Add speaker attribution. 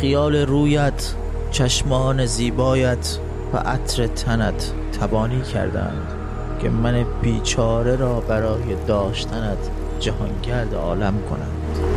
Speaker 1: خیال رویت چشمان زیبایت و عطر تنت تبانی کردند که من بیچاره را برای داشتنت جهانگرد عالم کنم.